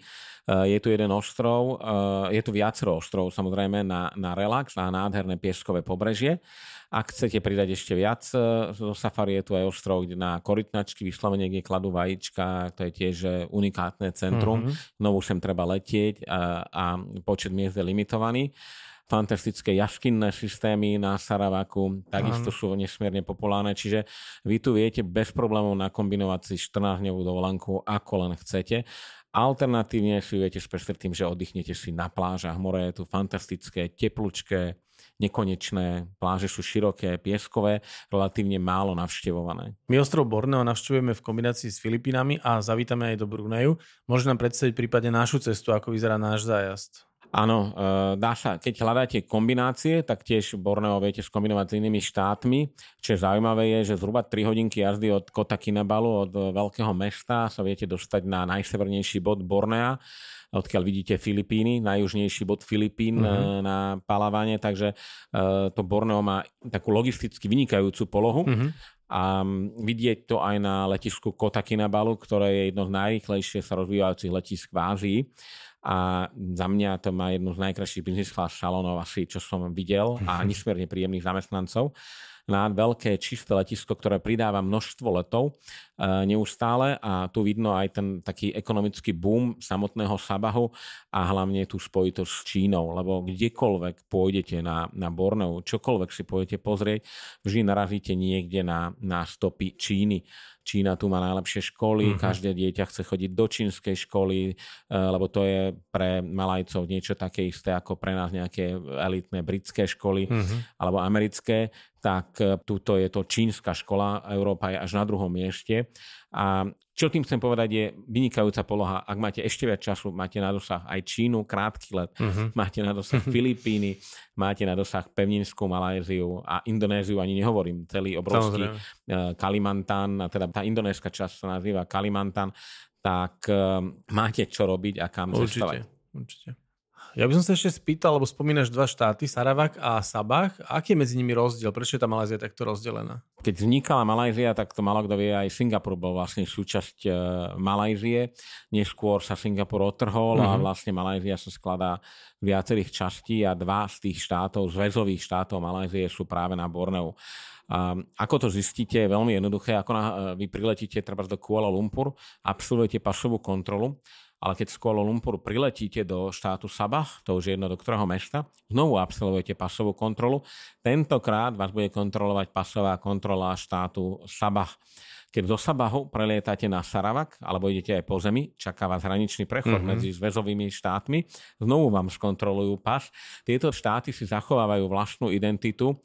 Eh, je tu jeden ostrov, eh, je tu viacero ostrov samozrejme na, na relax a nádherné pieskové pobrežie. Ak chcete pridať ešte viac eh, zo safari, je tu aj ostrov na korytnačky, vyslovene, kde kladú vajíčka, to je tiež unikátne centrum. Mm-hmm. Znovu sem treba letieť a, a počet miest je limitovaný fantastické jaškinné systémy na Saravaku, takisto sú nesmierne populárne, čiže vy tu viete bez problémov nakombinovať si 14-dňovú dovolenku, ako len chcete. Alternatívne si viete spesť tým, že oddychnete si na plážach. More je tu fantastické, teplúčké, nekonečné, pláže sú široké, pieskové, relatívne málo navštevované.
My ostrov Borneo navštevujeme v kombinácii s Filipínami a zavítame aj do Bruneju. Môže nám predstaviť prípadne našu cestu, ako vyzerá náš zájazd?
Áno, e, dá sa, keď hľadáte kombinácie, tak tiež Borneo viete skombinovať s inými štátmi. Čo je zaujímavé je, že zhruba 3 hodinky jazdy od Kota Kinabalu, od veľkého mesta sa viete dostať na najsevernejší bod Bornea, odkiaľ vidíte Filipíny, najjužnejší bod Filipín mm-hmm. na Palavane, takže e, to Borneo má takú logisticky vynikajúcu polohu. Mm-hmm a vidieť to aj na letisku Kota Kinabalu, ktoré je jedno z najrýchlejšie sa rozvíjajúcich letisk v Ázii. A za mňa to má jednu z najkrajších business class salónov asi, čo som videl a nesmierne príjemných zamestnancov na veľké čisté letisko, ktoré pridáva množstvo letov e, neustále a tu vidno aj ten taký ekonomický boom samotného Sabahu a hlavne tú spojitosť s Čínou, lebo kdekoľvek pôjdete na, na Borneu, čokoľvek si pôjdete pozrieť, vždy narazíte niekde na, na stopy Číny. Čína tu má najlepšie školy, uh-huh. každé dieťa chce chodiť do čínskej školy, e, lebo to je pre Malajcov niečo také isté ako pre nás nejaké elitné britské školy uh-huh. alebo americké tak e, túto je to čínska škola, Európa je až na druhom mieste. A čo tým chcem povedať je vynikajúca poloha. Ak máte ešte viac času, máte na dosah aj Čínu, krátky let, uh-huh. máte na dosah Filipíny, máte na dosah Pevninskú Maléziu a Indonéziu, ani nehovorím, celý obrovský Samozrejme. E, Kalimantan, a teda tá indonéska časť sa nazýva Kalimantan, tak máte čo robiť a kam
určite,
cestovať.
Určite. Ja by som sa ešte spýtal, lebo spomínaš dva štáty, Saravak a Sabah. Aký je medzi nimi rozdiel? Prečo je tá Malézia takto rozdelená?
Keď vznikala Malajzia, tak to malo kto vie, aj Singapur bol vlastne súčasť uh, Malajzie. Neskôr sa Singapur otrhol mm-hmm. a mhm. vlastne Malajzia sa skladá z viacerých častí a dva z tých štátov, zväzových štátov Malajzie sú práve na Borneu. A ako to zistíte, je veľmi jednoduché. Ako na, vy priletíte treba do Kuala Lumpur, absolvujete pasovú kontrolu ale keď z Kuala Lumpur priletíte do štátu Sabah, to už je jedno do ktorého mesta, znovu absolvujete pasovú kontrolu. Tentokrát vás bude kontrolovať pasová kontrola štátu Sabah. Keď zo Sabahu prelietate na Saravak, alebo idete aj po zemi, čaká vás hraničný prechod mm-hmm. medzi zväzovými štátmi, znovu vám skontrolujú pas. Tieto štáty si zachovávajú vlastnú identitu,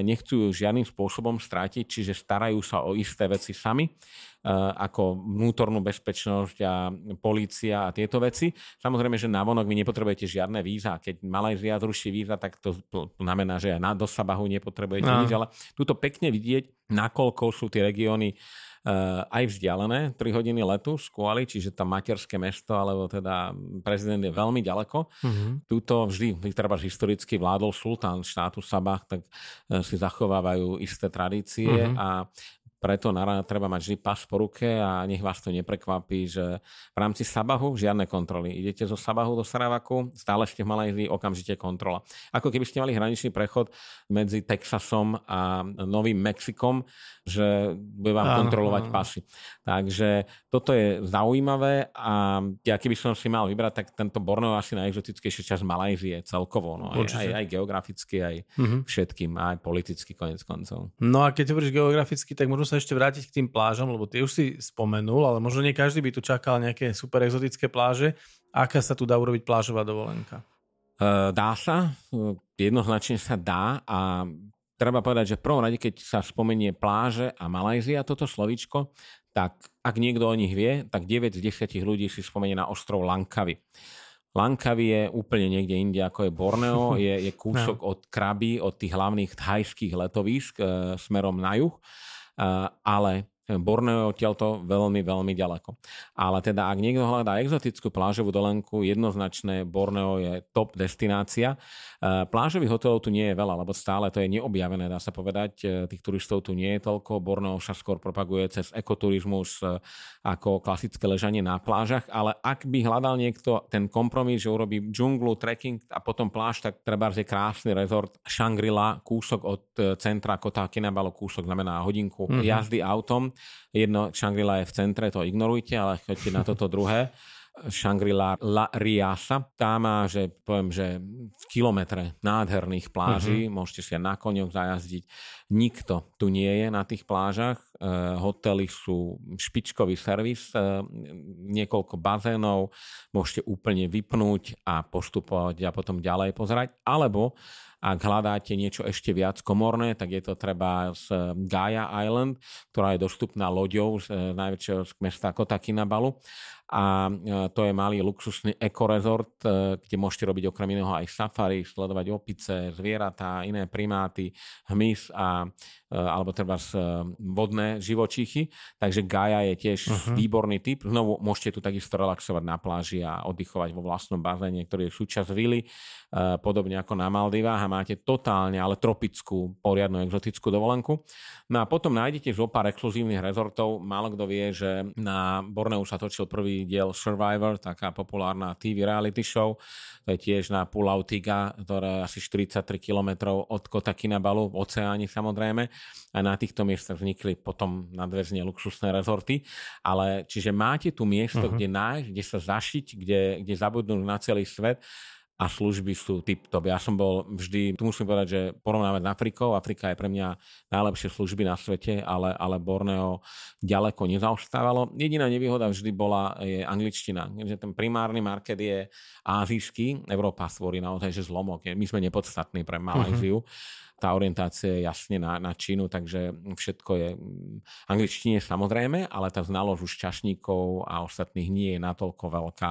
nechcú ju žiadnym spôsobom strátiť, čiže starajú sa o isté veci sami ako vnútornú bezpečnosť a polícia a tieto veci. Samozrejme, že na vonok vy nepotrebujete žiadne víza. Keď Malajzia zruší víza, tak to znamená, že aj na do Sabahu nepotrebujete no. nič, ale túto pekne vidieť, nakoľko sú tie regióny Uh, aj vzdialené, 3 hodiny letu z Kuali, čiže tam materské mesto, alebo teda prezident je veľmi ďaleko. Uh-huh. Tuto vždy, treba historicky vládol sultán štátu Sabah, tak uh, si zachovávajú isté tradície uh-huh. a preto na treba mať vždy pas po ruke a nech vás to neprekvapí, že v rámci Sabahu žiadne kontroly. Idete zo Sabahu do Saravaku, stále ste v Malajzii, okamžite kontrola. Ako keby ste mali hraničný prechod medzi Texasom a Novým Mexikom, že bude vám áno, kontrolovať áno. pasy. Takže toto je zaujímavé a ja keby som si mal vybrať, tak tento Borneo asi najexotickejšia časť Malajzie celkovo. No, aj, aj, aj geograficky, aj uh-huh. všetkým, aj politicky konec koncov.
No a keď hovoríš geograficky, tak možno sa ešte vrátiť k tým plážam, lebo ty už si spomenul, ale možno nie každý by tu čakal nejaké super exotické pláže. Aká sa tu dá urobiť plážová dovolenka?
Uh, dá sa, jednoznačne sa dá a treba povedať, že v prvom rade, keď sa spomenie pláže a Malajzia, toto slovíčko, tak ak niekto o nich vie, tak 9 z 10 ľudí si spomenie na ostrov Langkawi. Langkawi je úplne niekde inde, ako je Borneo, je, je kúsok no. od Krabi, od tých hlavných thajských letovísk e, smerom na juh Eh, ale Borneo odtiaľto veľmi, veľmi ďaleko. Ale teda, ak niekto hľadá exotickú plážovú dolenku, jednoznačné Borneo je top destinácia. E, plážových hotelov tu nie je veľa, lebo stále to je neobjavené, dá sa povedať. E, tých turistov tu nie je toľko. Borneo sa skôr propaguje cez ekoturizmus e, ako klasické ležanie na plážach, ale ak by hľadal niekto ten kompromis, že urobí džunglu, trekking a potom pláž, tak treba je krásny rezort Shangri-La, kúsok od centra Kota Kinabalu, kúsok znamená hodinku mm-hmm. jazdy autom Jedno Shangri-La je v centre, to ignorujte, ale choďte na toto druhé. Shangri-La La Riasa. Tá má, že poviem, že v kilometre nádherných pláží, uh-huh. môžete si aj na koňoch zajazdiť. Nikto tu nie je na tých plážach. E, hotely sú špičkový servis, e, niekoľko bazénov, môžete úplne vypnúť a postupovať a potom ďalej pozerať. Alebo ak hľadáte niečo ešte viac komorné, tak je to treba z Gaia Island, ktorá je dostupná loďou z e, najväčšieho mesta Kota a e, to je malý luxusný ekorezort, e, kde môžete robiť okrem iného aj safari, sledovať opice, zvieratá, iné primáty, hmyz a, e, alebo treba vodné živočíchy. Takže Gaia je tiež uh-huh. výborný typ. Znovu môžete tu takisto relaxovať na pláži a oddychovať vo vlastnom bazéne, ktorý je súčasť vily, podobne ako na Maldivách a máte totálne, ale tropickú, poriadnu exotickú dovolenku. No a potom nájdete zo pár exkluzívnych rezortov. Málo kto vie, že na Borneu sa točil prvý diel Survivor, taká populárna TV reality show. To je tiež na Pulau Tiga, ktoré je asi 43 km od Kota Kinabalu, v oceáni samozrejme. A na týchto miestach vznikli potom nadväzne luxusné rezorty. Ale čiže máte tu miesto, uh-huh. kde nájsť, kde sa zašiť, kde, kde zabudnúť na celý svet a služby sú tip-top. Ja som bol vždy, tu musím povedať, že porovnávať s Afrikou, Afrika je pre mňa najlepšie služby na svete, ale, ale Borneo ďaleko nezaostávalo. Jediná nevýhoda vždy bola je angličtina, že ten primárny market je azijský, Európa stvorí naozaj že zlomok. My sme nepodstatní pre Malajziu. Uh-huh tá orientácia je jasne na, na Čínu, takže všetko je v angličtine samozrejme, ale tá znalosť už čašníkov a ostatných nie je natoľko veľká,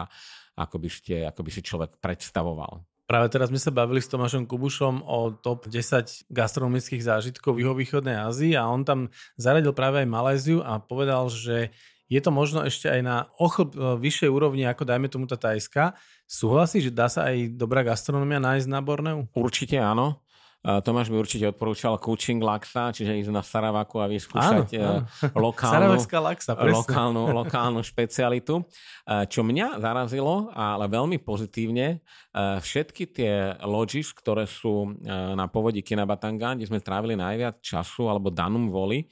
ako by, ste, ako by si človek predstavoval.
Práve teraz sme sa bavili s Tomášom Kubušom o top 10 gastronomických zážitkov v juhovýchodnej Ázii a on tam zaradil práve aj Maléziu a povedal, že je to možno ešte aj na ochlb e, vyššej úrovni, ako dajme tomu tá tajská. Súhlasíš, že dá sa aj dobrá gastronomia nájsť na Borneu?
Určite áno. Tomáš by určite odporúčal Kuching Laksa, čiže ísť na Saravaku a vyskúšať áno, áno. lokálnu,
laksa,
lokálnu, lokálnu špecialitu. Čo mňa zarazilo, ale veľmi pozitívne, všetky tie lodges, ktoré sú na povodí Kinabatangan, kde sme trávili najviac času, alebo Danum Voli,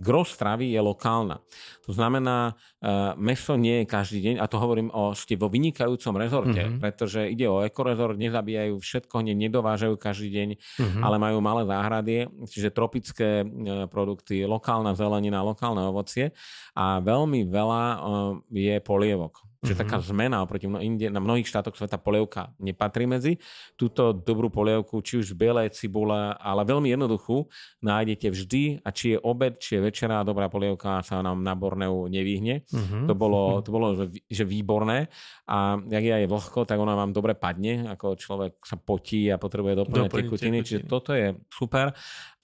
gro stravy je lokálna. To znamená, uh, meso nie je každý deň, a to hovorím o ste vo vynikajúcom rezorte, mm-hmm. pretože ide o ekorezort, nezabíjajú všetko, nedovážajú každý deň, mm-hmm. ale majú malé záhrady, čiže tropické uh, produkty, lokálna zelenina, lokálne ovocie a veľmi veľa uh, je polievok. Čiže mm-hmm. taká zmena oproti mno, inde, na mnohých štátoch sveta polievka nepatrí medzi. Túto dobrú polievku, či už z bielej cibule, ale veľmi jednoduchú, nájdete vždy a či je obed, či je večera, dobrá polievka sa nám na Borneu nevyhne. Mm-hmm. To bolo, to bolo že, že výborné. A jak je aj vlhko, tak ona vám dobre padne, ako človek sa potí a potrebuje doplňať tekutiny. Čiže toto je super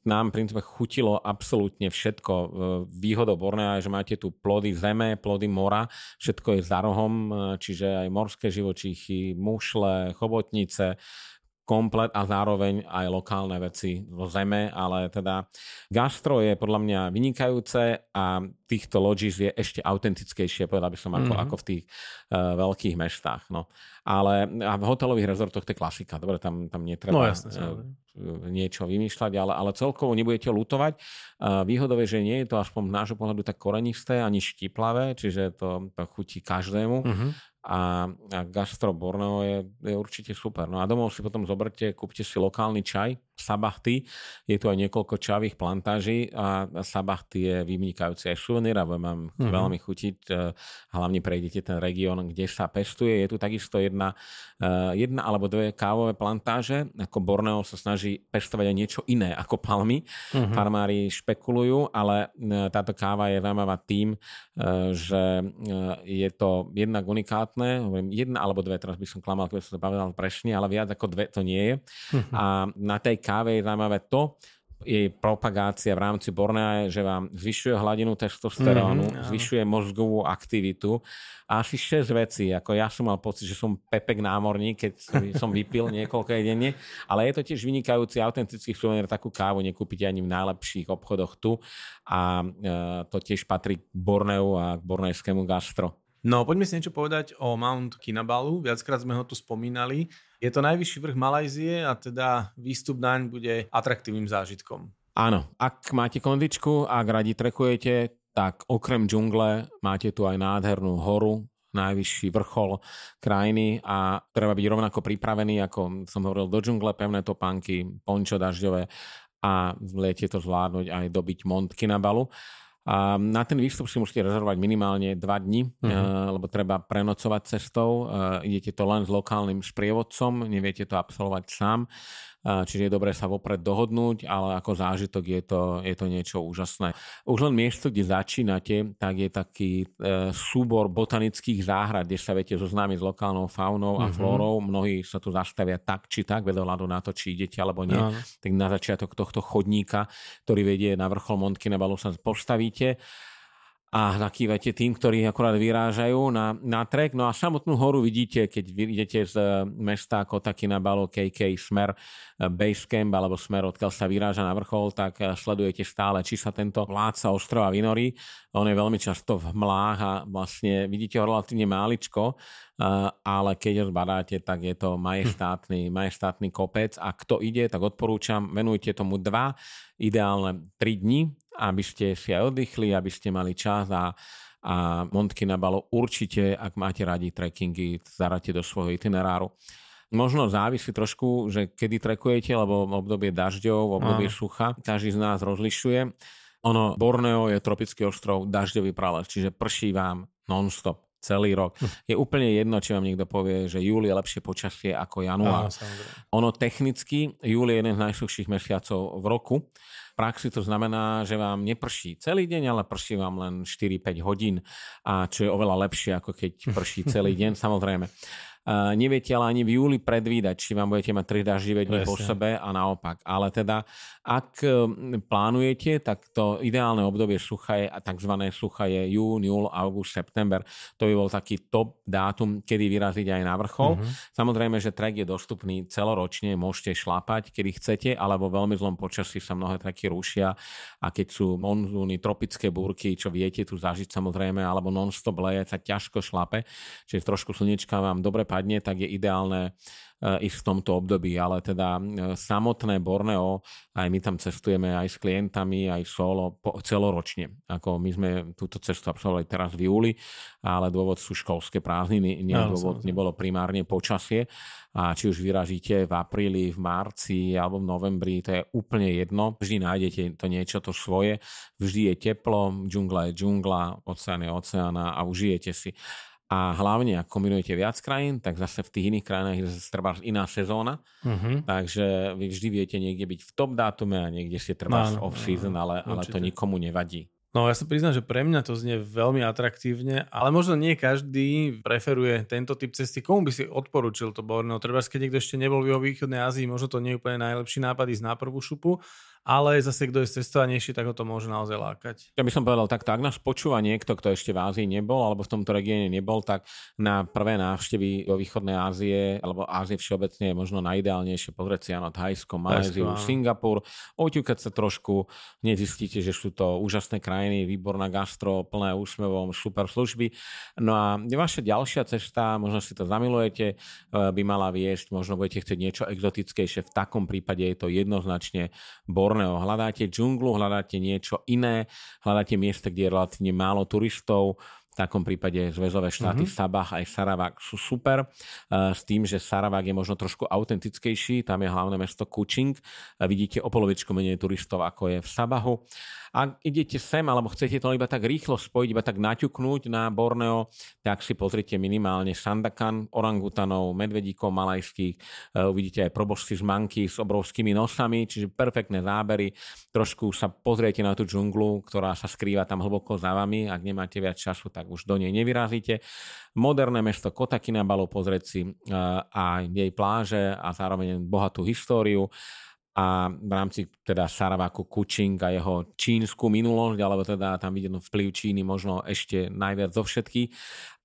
nám princípe chutilo absolútne všetko. Výhodou Bornea je, že máte tu plody zeme, plody mora, všetko je za rohom, čiže aj morské živočíchy, mušle, chobotnice, komplet a zároveň aj lokálne veci vo zeme, ale teda gastro je podľa mňa vynikajúce a týchto lodges je ešte autentickejšie, povedal by som, ako, mm-hmm. ako v tých uh, veľkých mestách. No. Ale a v hotelových rezortoch to je klasika, dobre, tam, tam netreba no, jasne, uh, niečo vymýšľať, ale, ale celkovo nebudete lutovať. Uh, výhodou je, že nie je to aspoň z nášho pohľadu tak korenisté ani štiplavé, čiže to, to chutí každému. Mm-hmm a, a gastro Borneo je, je určite super. No a domov si potom zoberte, kúpte si lokálny čaj, Sabachty. Je tu aj niekoľko čavých plantáží a Sabachty je vynikajúci aj suvenír a mám mm-hmm. veľmi chutiť. E, hlavne prejdete ten región, kde sa pestuje. Je tu takisto jedna, e, jedna alebo dve kávové plantáže. Ako Borneo sa snaží pestovať aj niečo iné ako palmy. Mm-hmm. Farmári špekulujú, ale e, táto káva je zaujímavá tým, že je to jednak unikátne. Jedna alebo dve, teraz by som klamal, keď som to povedal presne, ale viac ako dve to nie je. Mm-hmm. A na tej káve je zaujímavé to, jej propagácia v rámci Bornea je, že vám zvyšuje hladinu testosterónu, mm-hmm, zvyšuje mozgovú aktivitu a asi 6 vecí. Ako ja som mal pocit, že som pepek námorník, keď som vypil niekoľko denne, ale je to tiež vynikajúci autentický suvenír, takú kávu nekúpite ani v najlepších obchodoch tu a e, to tiež patrí k Borneu a k bornejskému gastro.
No, poďme si niečo povedať o Mount Kinabalu. Viackrát sme ho tu spomínali. Je to najvyšší vrch Malajzie a teda výstup naň bude atraktívnym zážitkom.
Áno, ak máte kondičku, ak radi trekujete, tak okrem džungle máte tu aj nádhernú horu, najvyšší vrchol krajiny a treba byť rovnako pripravený, ako som hovoril, do džungle, pevné topánky, pončo dažďové a v lete to zvládnuť aj dobiť Mont Kinabalu. A na ten výstup si musíte rezervovať minimálne 2 dní, uh-huh. lebo treba prenocovať cestou. Eh, idete to len s lokálnym sprievodcom, neviete to absolvovať sám čiže je dobré sa vopred dohodnúť, ale ako zážitok je to, je to niečo úžasné. Už len miesto, kde začínate, tak je taký e, súbor botanických záhrad, kde sa viete zoznámiť s lokálnou faunou a mm-hmm. flórou. Mnohí sa tu zastavia tak či tak, vedľa na to, či idete alebo nie. No. Tak na začiatok tohto chodníka, ktorý vedie na vrchol Montky Nebalu sa postavíte a nakývate tým, ktorí akorát vyrážajú na, na trek. No a samotnú horu vidíte, keď idete z eh, mesta Kotaky na Balo KK smer eh, Basecamp alebo smer, odkiaľ sa vyráža na vrchol, tak eh, sledujete stále, či sa tento vládca ostrova vynorí. On je veľmi často v mlách a vlastne vidíte ho relatívne máličko, ale keď ho zbadáte, tak je to majestátny, majestátny kopec a kto ide, tak odporúčam, venujte tomu dva, ideálne tri dni, aby ste si aj oddychli, aby ste mali čas a, a Montky na balo určite, ak máte radi trekkingy, zaráte do svojho itineráru. Možno závisí trošku, že kedy trekujete, lebo v obdobie dažďov, v obdobie Aha. sucha, každý z nás rozlišuje. Ono, Borneo je tropický ostrov, dažďový prales, čiže prší vám non-stop celý rok. Hm. Je úplne jedno, či vám niekto povie, že júl je lepšie počasie ako január. Aha, ono technicky, júl je jeden z najsuchších mesiacov v roku praxi to znamená, že vám neprší celý deň, ale prší vám len 4-5 hodín, a čo je oveľa lepšie, ako keď prší celý deň, samozrejme. Neviete ale ani v júli predvídať, či vám budete mať tri daždivé dni po sebe a naopak. Ale teda, ak plánujete, tak to ideálne obdobie sucha je, tzv. sucha je jún, júl, august, september. To by bol taký top dátum, kedy vyraziť aj na vrchol. Uh-huh. Samozrejme, že trek je dostupný celoročne, môžete šlapať, kedy chcete, alebo veľmi zlom počasí sa mnohé treky rušia a keď sú monzúny, tropické búrky, čo viete tu zažiť samozrejme, alebo non-stop leje, sa ťažko šlape, čiže trošku slnečka vám dobre padne, tak je ideálne ísť v tomto období, ale teda e, samotné Borneo, aj my tam cestujeme aj s klientami, aj solo, po, celoročne. Ako my sme túto cestu absolvovali teraz v júli, ale dôvod sú školské prázdniny, nie no, dôvod nebolo primárne počasie. A či už vyražíte v apríli, v marci alebo v novembri, to je úplne jedno. Vždy nájdete to niečo, to svoje. Vždy je teplo, džungla je džungla, oceán je oceána a užijete si. A hlavne, ak kombinujete viac krajín, tak zase v tých iných krajinách je zase treba iná sezóna. Uh-huh. Takže vy vždy viete niekde byť v top dátume a niekde ste treba no, off-season, ale, ale to nikomu nevadí.
No ja sa priznám, že pre mňa to znie veľmi atraktívne, ale možno nie každý preferuje tento typ cesty. Komu by si odporučil to Borneo? Treba, keď niekto ešte nebol v východnej Ázii, možno to nie je úplne najlepší nápad ísť na prvú šupu, ale zase kto je cestovanejší, tak ho to môže naozaj lákať.
Ja by som povedal takto, ak nás počúva niekto, kto ešte v Ázii nebol alebo v tomto regióne nebol, tak na prvé návštevy vo východnej Ázie alebo Ázie všeobecne je možno najideálnejšie pozrieť si áno Thajsko, Maléziu, Singapur, oťukať sa trošku, nezistíte, že sú to úžasné krajiny, výborná gastro, plné úsmevom, super služby. No a vaša ďalšia cesta, možno si to zamilujete, eh, by mala viesť, možno budete chcieť niečo exotickejšie, v takom prípade je to jednoznačne Borneo Borneo. Hľadáte džunglu, hľadáte niečo iné, hľadáte miesta, kde je relatívne málo turistov, v takom prípade zväzové štáty mm-hmm. Sabah aj Saravak sú super. S tým, že Saravak je možno trošku autentickejší, tam je hlavné mesto Kuching. Vidíte o polovičku menej turistov, ako je v Sabahu. Ak idete sem, alebo chcete to iba tak rýchlo spojiť, iba tak naťuknúť na Borneo, tak si pozrite minimálne Sandakan, orangutanov, medvedíkov malajských, e, uvidíte aj probožci z manky s obrovskými nosami, čiže perfektné zábery. Trošku sa pozriete na tú džunglu, ktorá sa skrýva tam hlboko za vami. Ak nemáte viac času, tak už do nej nevyrazíte. Moderné mesto Kota Kinabalu pozrieť si e, a jej pláže a zároveň bohatú históriu a v rámci teda Saravaku Kuching a jeho čínsku minulosť, alebo teda tam vidieť vplyv Číny možno ešte najviac zo všetky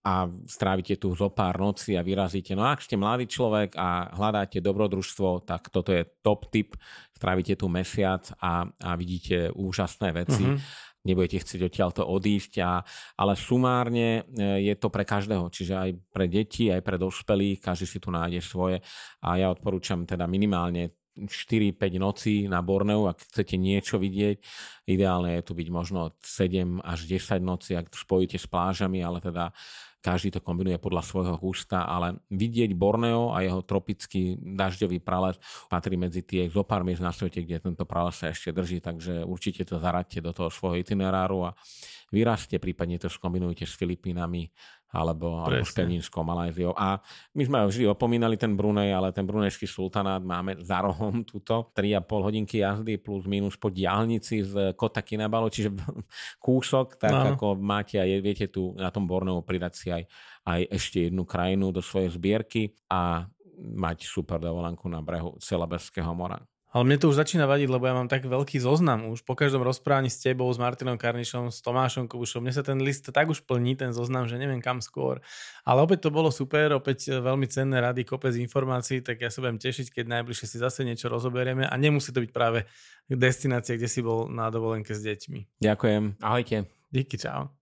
a strávite tu zo pár noci a vyrazíte. No ak ste mladý človek a hľadáte dobrodružstvo, tak toto je top tip. Strávite tu mesiac a, a vidíte úžasné veci. Mm-hmm nebudete chcieť odtiaľto odísť, a, ale sumárne e, je to pre každého, čiže aj pre deti, aj pre dospelých, každý si tu nájde svoje a ja odporúčam teda minimálne 4-5 nocí na Borneu, ak chcete niečo vidieť. Ideálne je tu byť možno 7 až 10 nocí, ak spojíte s plážami, ale teda každý to kombinuje podľa svojho gusta, ale vidieť Borneo a jeho tropický dažďový prales patrí medzi tie zo pár miest na svete, kde tento prales sa ešte drží, takže určite to zaradte do toho svojho itineráru a vyrazte, prípadne to skombinujte s Filipínami alebo, alebo s Pevninskou Malajziou. A my sme vždy opomínali ten Brunej, ale ten brunejský sultanát máme za rohom túto 3,5 hodinky jazdy plus minus po diálnici z Kota Kinabalu, čiže kúsok, tak no. ako máte aj viete tu na tom Borneu pridať si aj, aj ešte jednu krajinu do svojej zbierky a mať super dovolenku na brehu Celebeského mora.
Ale mne to už začína vadiť, lebo ja mám tak veľký zoznam už po každom rozprávaní s tebou, s Martinom Karnišom, s Tomášom Kubušom. Mne sa ten list tak už plní, ten zoznam, že neviem kam skôr. Ale opäť to bolo super, opäť veľmi cenné rady, kopec informácií, tak ja sa budem tešiť, keď najbližšie si zase niečo rozoberieme a nemusí to byť práve destinácia, kde si bol na dovolenke s deťmi.
Ďakujem, ahojte.
Díky, čau.